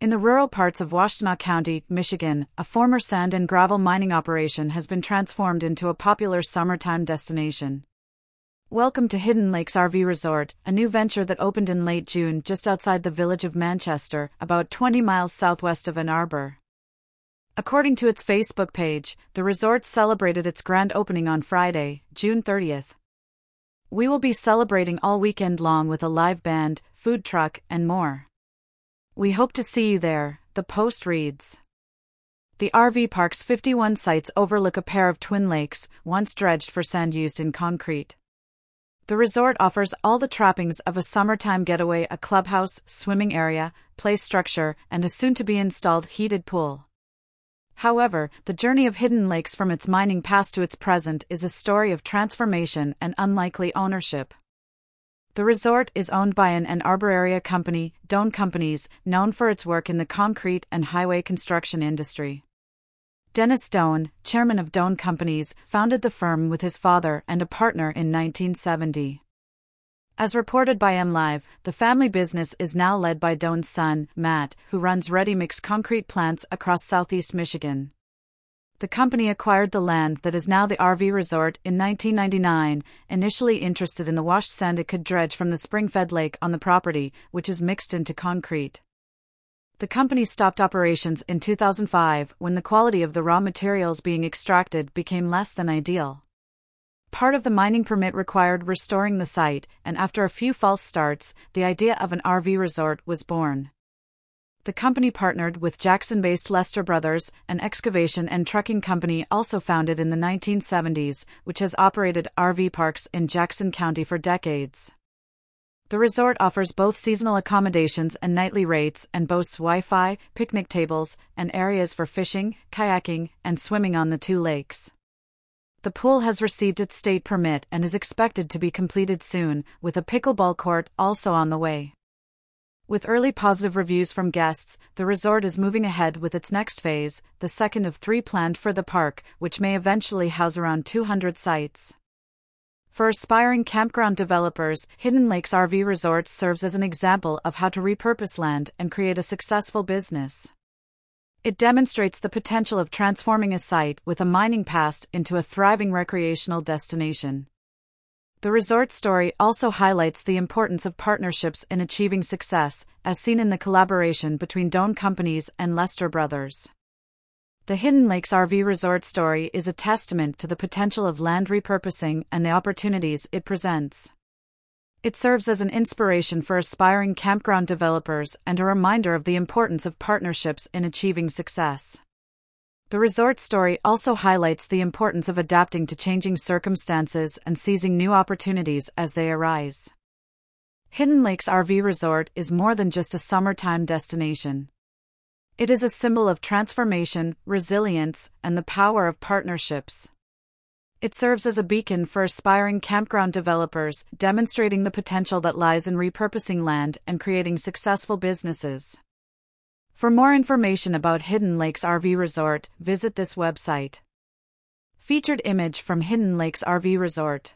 In the rural parts of Washtenaw County, Michigan, a former sand and gravel mining operation has been transformed into a popular summertime destination. Welcome to Hidden Lakes RV Resort, a new venture that opened in late June just outside the village of Manchester, about 20 miles southwest of Ann Arbor. According to its Facebook page, the resort celebrated its grand opening on Friday, June 30th. We will be celebrating all weekend long with a live band, food truck, and more. We hope to see you there, the post reads. The RV park's 51 sites overlook a pair of twin lakes, once dredged for sand used in concrete. The resort offers all the trappings of a summertime getaway a clubhouse, swimming area, play structure, and a soon to be installed heated pool. However, the journey of Hidden Lakes from its mining past to its present is a story of transformation and unlikely ownership. The resort is owned by an Arbor area company, Doan Companies, known for its work in the concrete and highway construction industry. Dennis Doan, chairman of Doan Companies, founded the firm with his father and a partner in 1970. As reported by MLive, the family business is now led by Doan's son, Matt, who runs ready mix concrete plants across southeast Michigan the company acquired the land that is now the RV resort in 1999, initially interested in the washed sand it could dredge from the spring fed lake on the property, which is mixed into concrete. The company stopped operations in 2005 when the quality of the raw materials being extracted became less than ideal. Part of the mining permit required restoring the site, and after a few false starts, the idea of an RV resort was born the company partnered with Jackson based Lester Brothers, an excavation and trucking company also founded in the 1970s, which has operated RV parks in Jackson County for decades. The resort offers both seasonal accommodations and nightly rates and boasts Wi Fi, picnic tables, and areas for fishing, kayaking, and swimming on the two lakes. The pool has received its state permit and is expected to be completed soon, with a pickleball court also on the way. With early positive reviews from guests, the resort is moving ahead with its next phase, the second of three planned for the park, which may eventually house around 200 sites. For aspiring campground developers, Hidden Lakes RV Resort serves as an example of how to repurpose land and create a successful business. It demonstrates the potential of transforming a site with a mining past into a thriving recreational destination. The resort story also highlights the importance of partnerships in achieving success, as seen in the collaboration between Doan Companies and Lester Brothers. The Hidden Lakes RV Resort story is a testament to the potential of land repurposing and the opportunities it presents. It serves as an inspiration for aspiring campground developers and a reminder of the importance of partnerships in achieving success. The resort story also highlights the importance of adapting to changing circumstances and seizing new opportunities as they arise. Hidden Lakes RV Resort is more than just a summertime destination. It is a symbol of transformation, resilience, and the power of partnerships. It serves as a beacon for aspiring campground developers, demonstrating the potential that lies in repurposing land and creating successful businesses. For more information about Hidden Lakes RV Resort, visit this website. Featured image from Hidden Lakes RV Resort.